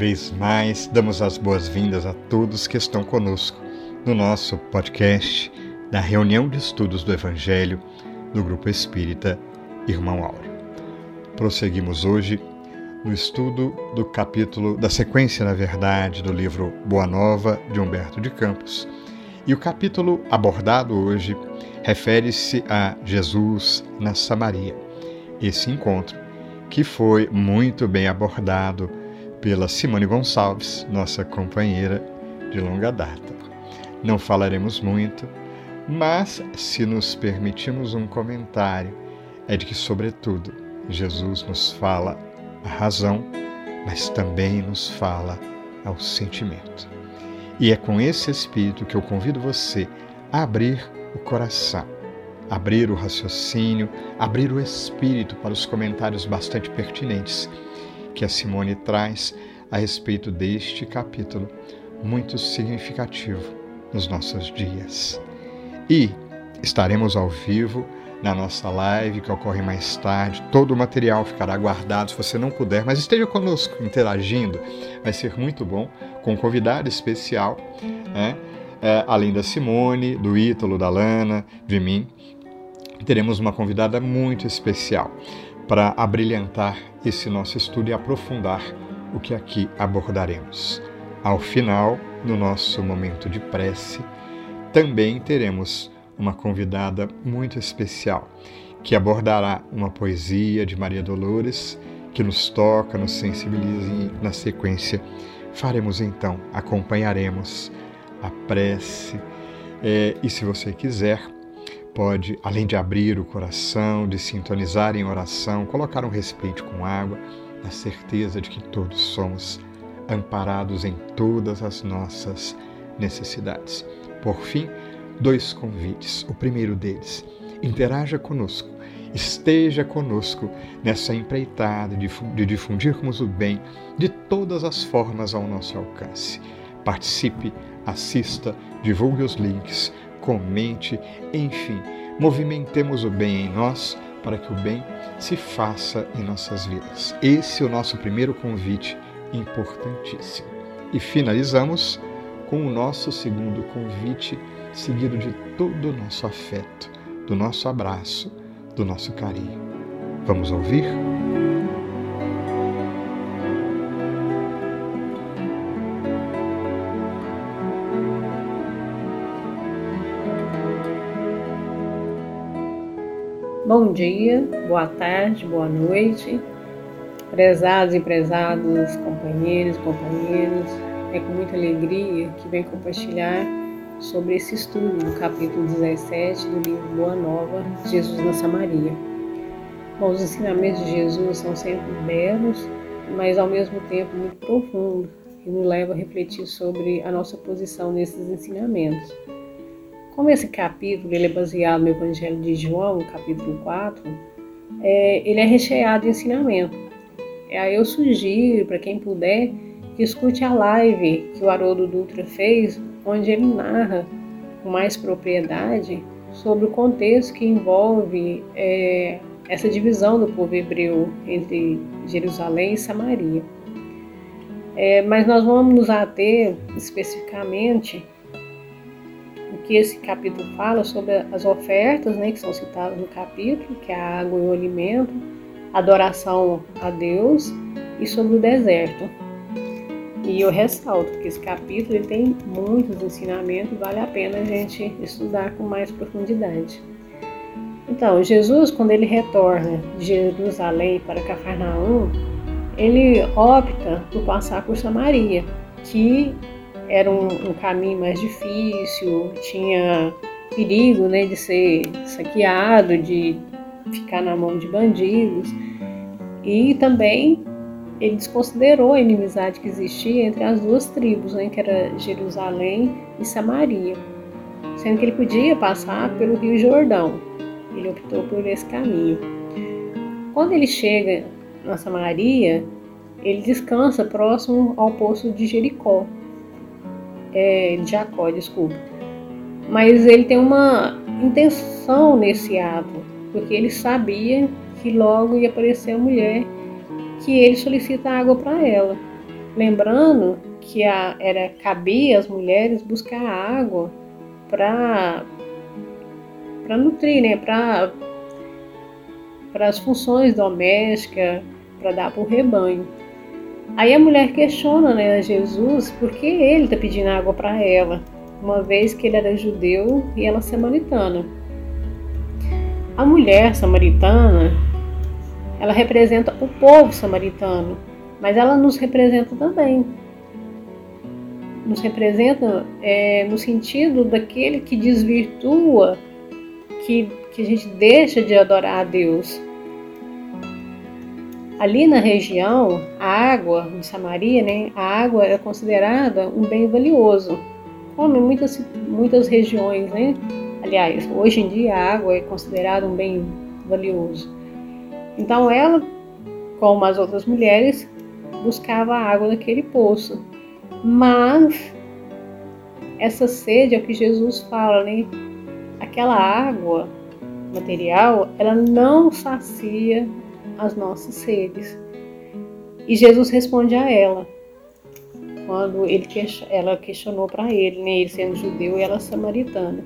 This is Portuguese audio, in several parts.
Vez mais, damos as boas-vindas a todos que estão conosco no nosso podcast da reunião de estudos do Evangelho do Grupo Espírita Irmão Áureo. Prosseguimos hoje no estudo do capítulo da sequência, na verdade, do livro Boa Nova de Humberto de Campos. E o capítulo abordado hoje refere-se a Jesus na Samaria. Esse encontro que foi muito bem abordado pela Simone Gonçalves, nossa companheira de longa data. Não falaremos muito, mas se nos permitirmos um comentário, é de que, sobretudo, Jesus nos fala a razão, mas também nos fala ao sentimento. E é com esse espírito que eu convido você a abrir o coração abrir o raciocínio, abrir o espírito para os comentários bastante pertinentes que a Simone traz a respeito deste capítulo, muito significativo nos nossos dias. E estaremos ao vivo na nossa live, que ocorre mais tarde. Todo o material ficará guardado se você não puder, mas esteja conosco interagindo, vai ser muito bom, com um convidado especial, né? É, além da Simone, do Ítalo, da Lana, de mim, teremos uma convidada muito especial para abrilhantar esse nosso estudo e aprofundar o que aqui abordaremos. Ao final, no nosso momento de prece, também teremos uma convidada muito especial que abordará uma poesia de Maria Dolores que nos toca, nos sensibiliza e, na sequência, faremos então, acompanharemos a prece. É, e se você quiser, pode, além de abrir o coração, de sintonizar em oração, colocar um respeito com água, na certeza de que todos somos amparados em todas as nossas necessidades. Por fim, dois convites. O primeiro deles, interaja conosco, esteja conosco nessa empreitada de difundirmos o bem de todas as formas ao nosso alcance. Participe, assista, divulgue os links, comente, enfim, movimentemos o bem em nós para que o bem se faça em nossas vidas. Esse é o nosso primeiro convite importantíssimo. E finalizamos com o nosso segundo convite, seguido de todo o nosso afeto, do nosso abraço, do nosso carinho. Vamos ouvir? Bom dia, boa tarde, boa noite, prezados e prezados companheiros e companheiras. É com muita alegria que venho compartilhar sobre esse estudo do capítulo 17 do livro Boa Nova, Jesus na Samaria. Bom, os ensinamentos de Jesus são sempre belos, mas ao mesmo tempo muito profundos e nos levam a refletir sobre a nossa posição nesses ensinamentos. Como esse capítulo ele é baseado no Evangelho de João, capítulo 4, é, ele é recheado de ensinamento. É, aí eu sugiro para quem puder que escute a live que o Haroldo Dutra fez, onde ele narra com mais propriedade sobre o contexto que envolve é, essa divisão do povo hebreu entre Jerusalém e Samaria. É, mas nós vamos nos ater especificamente que esse capítulo fala sobre as ofertas, né, que são citadas no capítulo, que é a água e o alimento, adoração a Deus e sobre o deserto. E eu ressalto que esse capítulo ele tem muitos ensinamentos, vale a pena a gente estudar com mais profundidade. Então, Jesus, quando ele retorna de Jerusalém para Cafarnaum, ele opta por passar por Samaria, que era um, um caminho mais difícil, tinha perigo né, de ser saqueado, de ficar na mão de bandidos. E também ele desconsiderou a inimizade que existia entre as duas tribos, né, que era Jerusalém e Samaria, sendo que ele podia passar pelo Rio Jordão. Ele optou por esse caminho. Quando ele chega na Samaria, ele descansa próximo ao poço de Jericó, é, Jacó, desculpa. Mas ele tem uma intenção nesse ato, porque ele sabia que logo ia aparecer a mulher que ele solicita água para ela. Lembrando que a, era cabia às mulheres buscar água para para nutrir, né? Para para as funções domésticas, para dar para o rebanho. Aí a mulher questiona né, a Jesus por que ele está pedindo água para ela, uma vez que ele era judeu e ela samaritana. A mulher samaritana, ela representa o povo samaritano, mas ela nos representa também. Nos representa é, no sentido daquele que desvirtua, que, que a gente deixa de adorar a Deus. Ali na região, a água de Samaria, né, a água é considerada um bem valioso, como em muitas, muitas regiões, né? Aliás, hoje em dia a água é considerada um bem valioso. Então ela, como as outras mulheres, buscava a água daquele poço. Mas essa sede é o que Jesus fala, né? Aquela água material, ela não sacia as nossas sedes. E Jesus responde a ela, quando ele, ela questionou para ele, né? ele sendo judeu e ela samaritana.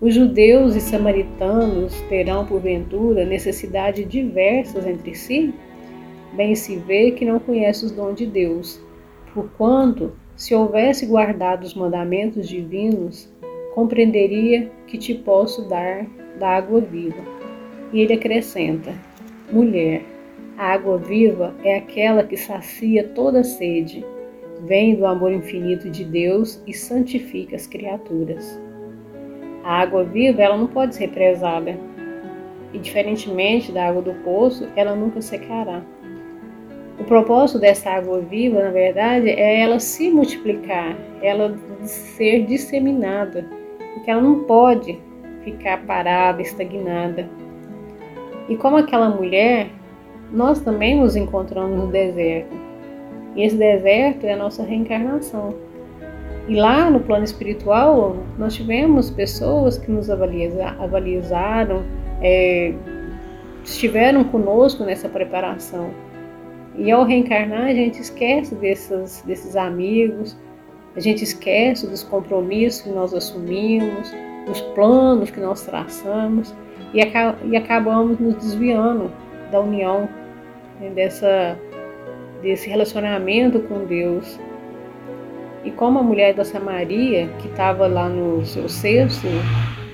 Os judeus e samaritanos terão, porventura, necessidade diversas entre si? Bem se vê que não conhece os dons de Deus, porquanto, se houvesse guardado os mandamentos divinos, compreenderia que te posso dar da água viva. E ele acrescenta: Mulher, a água viva é aquela que sacia toda sede, vem do amor infinito de Deus e santifica as criaturas. A água viva ela não pode ser represada. E diferentemente da água do poço, ela nunca secará. O propósito dessa água viva, na verdade, é ela se multiplicar, ela ser disseminada, porque ela não pode ficar parada, estagnada. E como aquela mulher, nós também nos encontramos no deserto. E esse deserto é a nossa reencarnação. E lá no plano espiritual, nós tivemos pessoas que nos avalizaram, é, estiveram conosco nessa preparação. E ao reencarnar, a gente esquece desses amigos, a gente esquece dos compromissos que nós assumimos, dos planos que nós traçamos e, e acabamos nos desviando da união, né, dessa, desse relacionamento com Deus. E como a mulher da Samaria, que estava lá no seu sexto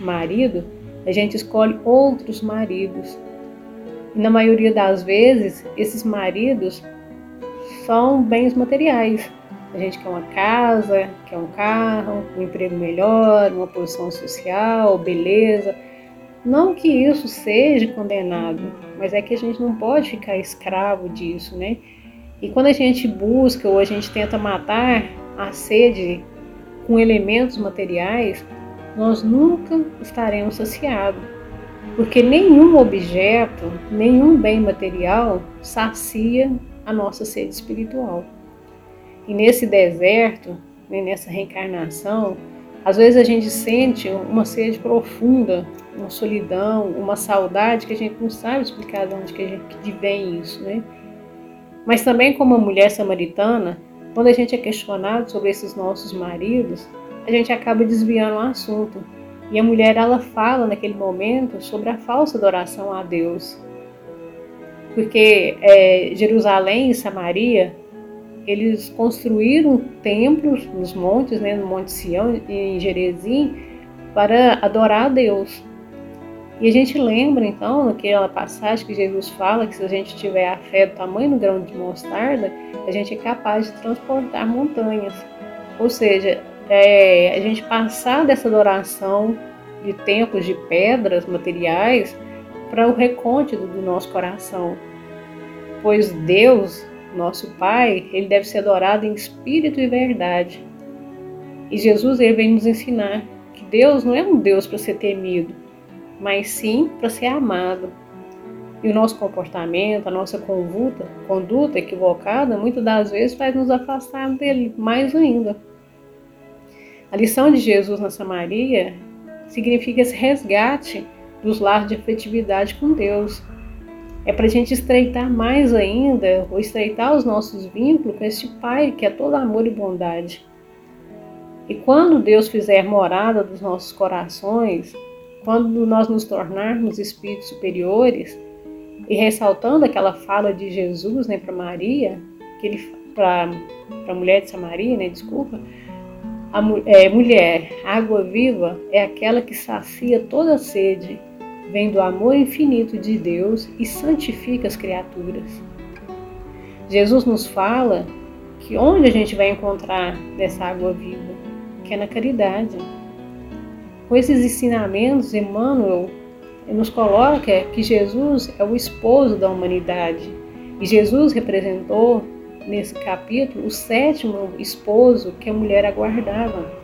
marido, a gente escolhe outros maridos. E na maioria das vezes, esses maridos são bens materiais. A gente quer uma casa, quer um carro, um emprego melhor, uma posição social, beleza. Não que isso seja condenado, mas é que a gente não pode ficar escravo disso, né? E quando a gente busca ou a gente tenta matar a sede com elementos materiais, nós nunca estaremos saciados, porque nenhum objeto, nenhum bem material sacia a nossa sede espiritual. E nesse deserto, né, nessa reencarnação, às vezes a gente sente uma sede profunda, uma solidão, uma saudade que a gente não sabe explicar de onde que, a gente, vem isso, né? Mas também como a mulher samaritana, quando a gente é questionado sobre esses nossos maridos, a gente acaba desviando o assunto. E a mulher ela fala naquele momento sobre a falsa adoração a Deus. Porque é, Jerusalém e Samaria, eles construíram templos nos montes, né, no Monte Sião e em Jerezim, para adorar a Deus. E a gente lembra então naquela passagem que Jesus fala que se a gente tiver a fé do tamanho do grão de mostarda, a gente é capaz de transportar montanhas. Ou seja, é, a gente passar dessa adoração de templos de pedras materiais para o recôndito do nosso coração. Pois Deus, nosso Pai, ele deve ser adorado em espírito e verdade. E Jesus ele vem nos ensinar que Deus não é um Deus para ser temido, mas sim para ser amado. E o nosso comportamento, a nossa conduta, conduta equivocada, muitas das vezes faz nos afastar dele mais ainda. A lição de Jesus na Samaria significa esse resgate dos lares de afetividade com Deus. É para a gente estreitar mais ainda, ou estreitar os nossos vínculos com este Pai que é todo amor e bondade. E quando Deus fizer morada dos nossos corações, quando nós nos tornarmos espíritos superiores, e ressaltando aquela fala de Jesus né, para Maria, que ele para a mulher de Samaria, né, desculpa, a é, mulher, água viva é aquela que sacia toda sede, vem do amor infinito de Deus e santifica as criaturas. Jesus nos fala que onde a gente vai encontrar dessa água viva? Que é na caridade. Com esses ensinamentos, Emmanuel nos coloca que Jesus é o esposo da humanidade. E Jesus representou nesse capítulo o sétimo esposo que a mulher aguardava.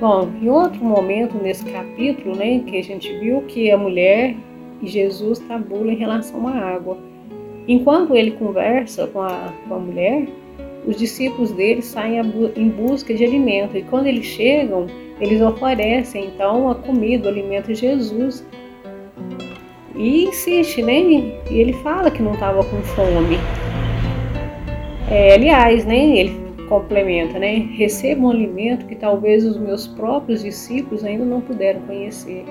Bom, em outro momento nesse capítulo, né, que a gente viu que a mulher e Jesus tabulam em relação à água. Enquanto ele conversa com a, com a mulher, os discípulos dele saem em busca de alimento e quando eles chegam, eles oferecem então a comida, o alimento de Jesus. E insiste, né? E ele fala que não estava com fome. É, aliás, né, ele complementa, né, receba um alimento que talvez os meus próprios discípulos ainda não puderam conhecer.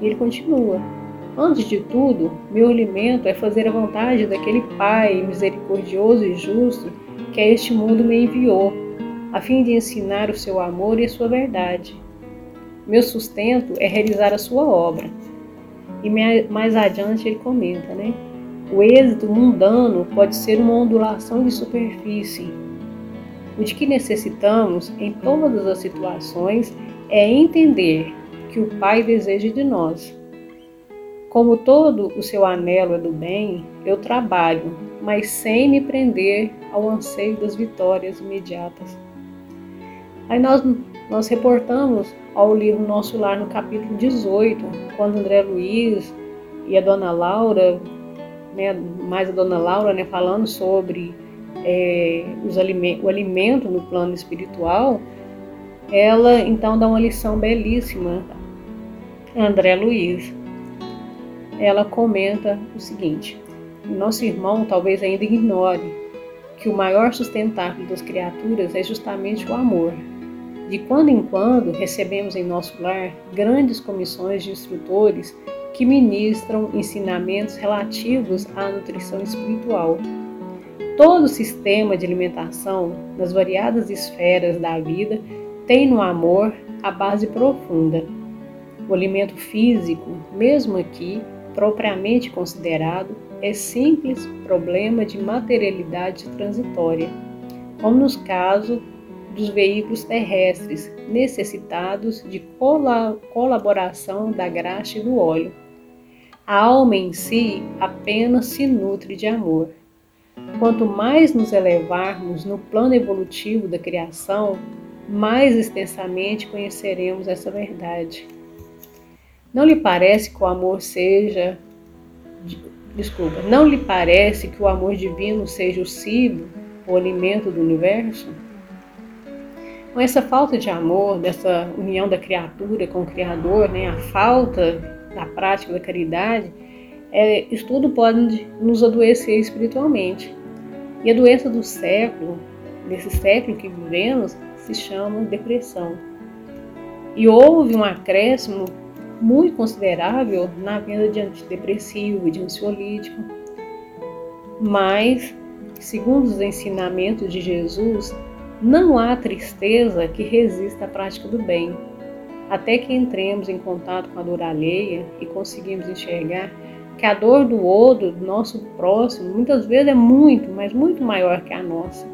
E ele continua, antes de tudo, meu alimento é fazer a vontade daquele Pai misericordioso e justo que a este mundo me enviou, a fim de ensinar o seu amor e a sua verdade. Meu sustento é realizar a sua obra. E mais adiante ele comenta, né? O êxito mundano pode ser uma ondulação de superfície. O que necessitamos em todas as situações é entender que o Pai deseja de nós. Como todo o seu anelo é do bem, eu trabalho, mas sem me prender ao anseio das vitórias imediatas. Aí nós, nós reportamos ao livro Nosso Lar no capítulo 18, quando André Luiz e a dona Laura né, mais a dona Laura, né, falando sobre é, os o alimento no plano espiritual, ela então dá uma lição belíssima André Luiz. Ela comenta o seguinte: nosso irmão talvez ainda ignore que o maior sustentáculo das criaturas é justamente o amor. De quando em quando recebemos em nosso lar grandes comissões de instrutores que ministram ensinamentos relativos à nutrição espiritual. Todo o sistema de alimentação, nas variadas esferas da vida, tem no amor a base profunda. O alimento físico, mesmo aqui, propriamente considerado, é simples problema de materialidade transitória, como nos casos dos veículos terrestres necessitados de colaboração da graxa e do óleo a alma em si apenas se nutre de amor. Quanto mais nos elevarmos no plano evolutivo da criação, mais extensamente conheceremos essa verdade. Não lhe parece que o amor seja. Desculpa, não lhe parece que o amor divino seja o símbolo, o alimento do universo? Com essa falta de amor, dessa união da criatura com o Criador, né, a falta da prática da caridade, é, isso tudo pode nos adoecer espiritualmente. E a doença do século, desse século que vivemos, se chama depressão. E houve um acréscimo muito considerável na venda de antidepressivo e de ansiolítico. Mas, segundo os ensinamentos de Jesus, não há tristeza que resista à prática do bem até que entremos em contato com a dor alheia e conseguimos enxergar que a dor do outro, do nosso próximo, muitas vezes é muito, mas muito maior que a nossa.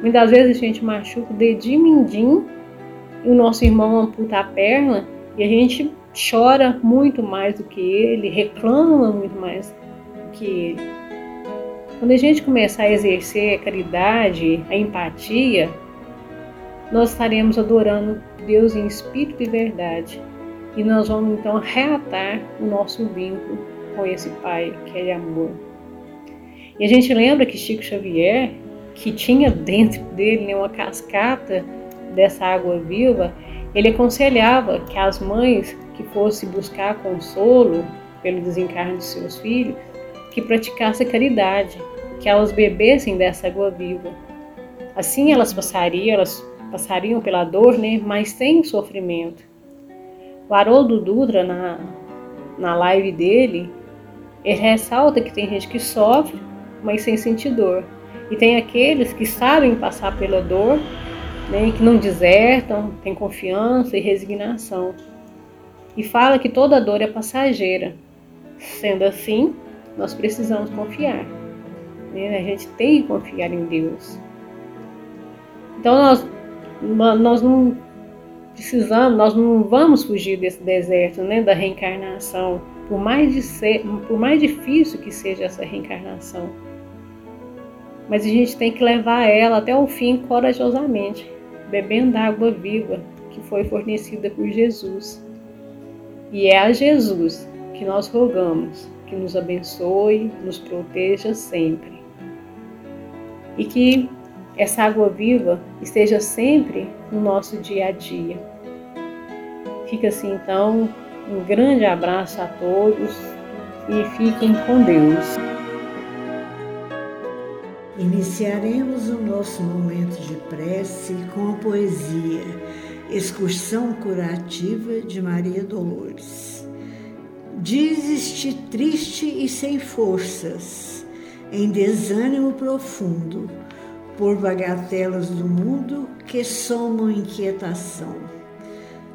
Muitas vezes a gente machuca o dedinho e o nosso irmão amputa a perna e a gente chora muito mais do que ele, reclama muito mais do que ele. Quando a gente começar a exercer a caridade, a empatia, nós estaremos adorando Deus em espírito e verdade. E nós vamos então reatar o nosso vínculo com esse Pai que é de amor. E a gente lembra que Chico Xavier, que tinha dentro dele né, uma cascata dessa água viva, ele aconselhava que as mães que fossem buscar consolo pelo desencarne de seus filhos, que praticasse a caridade, que elas bebessem dessa água viva. Assim elas passariam, elas passariam pela dor, né, mas sem sofrimento. O Haroldo Dutra, na, na live dele, ele ressalta que tem gente que sofre, mas sem sentir dor. E tem aqueles que sabem passar pela dor, né, que não desertam, têm confiança e resignação. E fala que toda dor é passageira. Sendo assim, nós precisamos confiar. Né? A gente tem que confiar em Deus. Então nós, nós não precisamos, nós não vamos fugir desse deserto, né, da reencarnação, por mais, de ser, por mais difícil que seja essa reencarnação. Mas a gente tem que levar ela até o fim corajosamente, bebendo água viva que foi fornecida por Jesus. E é a Jesus que nós rogamos que nos abençoe, nos proteja sempre. E que essa água viva esteja sempre no nosso dia a dia. Fica assim então, um grande abraço a todos e fiquem com Deus. Iniciaremos o nosso momento de prece com a poesia Excursão Curativa de Maria Dolores. Dizes-te triste e sem forças, em desânimo profundo, por bagatelas do mundo que somam inquietação.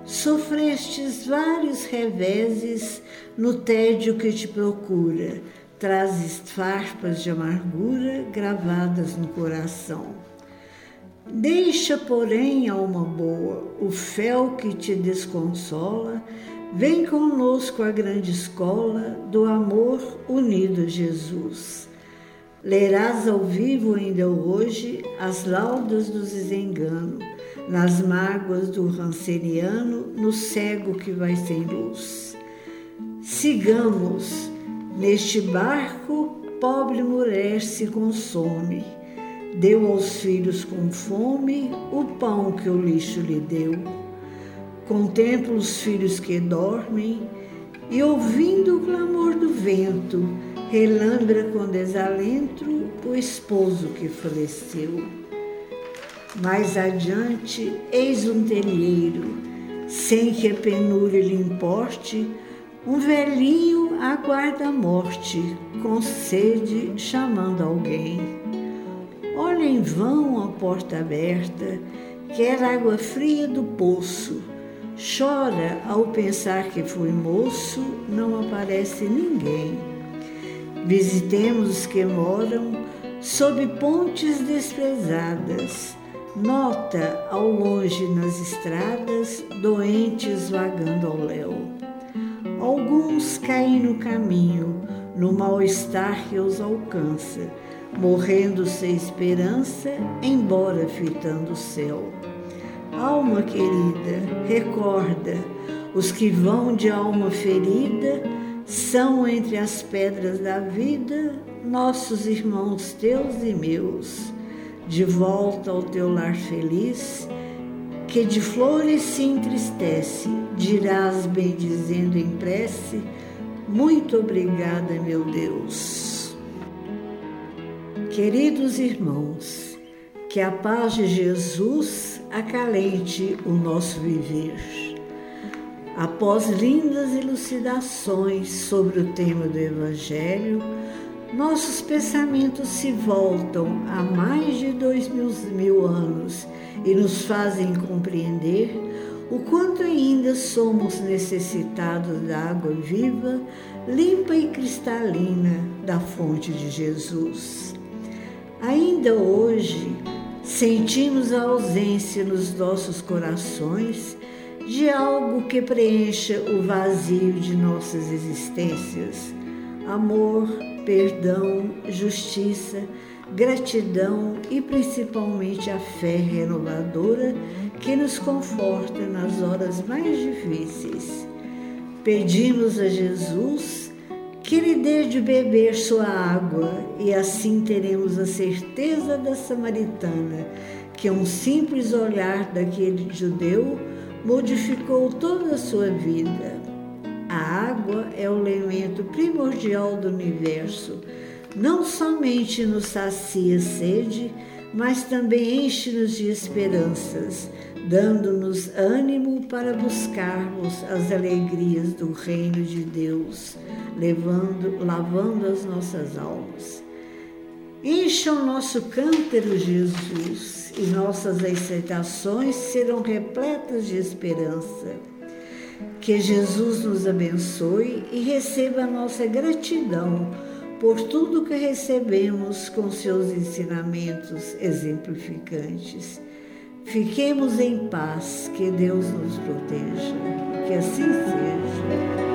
Sofrestes vários reveses no tédio que te procura, trazes farpas de amargura gravadas no coração. Deixa, porém, alma boa, o fel que te desconsola, vem conosco à grande escola do amor unido a Jesus. Lerás ao vivo ainda hoje as laudas do desengano, nas mágoas do ranceniano, no cego que vai sem luz. Sigamos, neste barco, pobre mulher se consome Deu aos filhos com fome o pão que o lixo lhe deu. Contempla os filhos que dormem e, ouvindo o clamor do vento, relambra com desalento o esposo que faleceu. Mais adiante, eis um telheiro, sem que a penúria lhe importe, um velhinho aguarda a morte, com sede chamando alguém. Olha em vão a porta aberta, quer água fria do poço. Chora ao pensar que fui moço, não aparece ninguém. Visitemos os que moram sob pontes desprezadas. Nota ao longe nas estradas doentes vagando ao léu. Alguns caem no caminho, no mal-estar que os alcança morrendo sem esperança, embora fitando o céu. Alma querida, recorda, os que vão de alma ferida são entre as pedras da vida nossos irmãos teus e meus. De volta ao teu lar feliz, que de flores se entristece, dirás bendizendo em prece, muito obrigada, meu Deus. Queridos irmãos, que a paz de Jesus acalente o nosso viver. Após lindas elucidações sobre o tema do Evangelho, nossos pensamentos se voltam a mais de dois mil, mil anos e nos fazem compreender o quanto ainda somos necessitados da água viva, limpa e cristalina da fonte de Jesus. Ainda hoje, sentimos a ausência nos nossos corações de algo que preencha o vazio de nossas existências. Amor, perdão, justiça, gratidão e principalmente a fé renovadora que nos conforta nas horas mais difíceis. Pedimos a Jesus que lhe dê de beber sua água, e assim teremos a certeza da samaritana, que um simples olhar daquele judeu modificou toda a sua vida. A água é o elemento primordial do universo. Não somente nos sacia sede, mas também enche-nos de esperanças, dando-nos ânimo para buscarmos as alegrias do reino de Deus, levando, lavando as nossas almas. Encha o nosso cântaro, Jesus, e nossas aceitações serão repletas de esperança. Que Jesus nos abençoe e receba a nossa gratidão por tudo que recebemos com seus ensinamentos exemplificantes. Fiquemos em paz, que Deus nos proteja, que assim seja.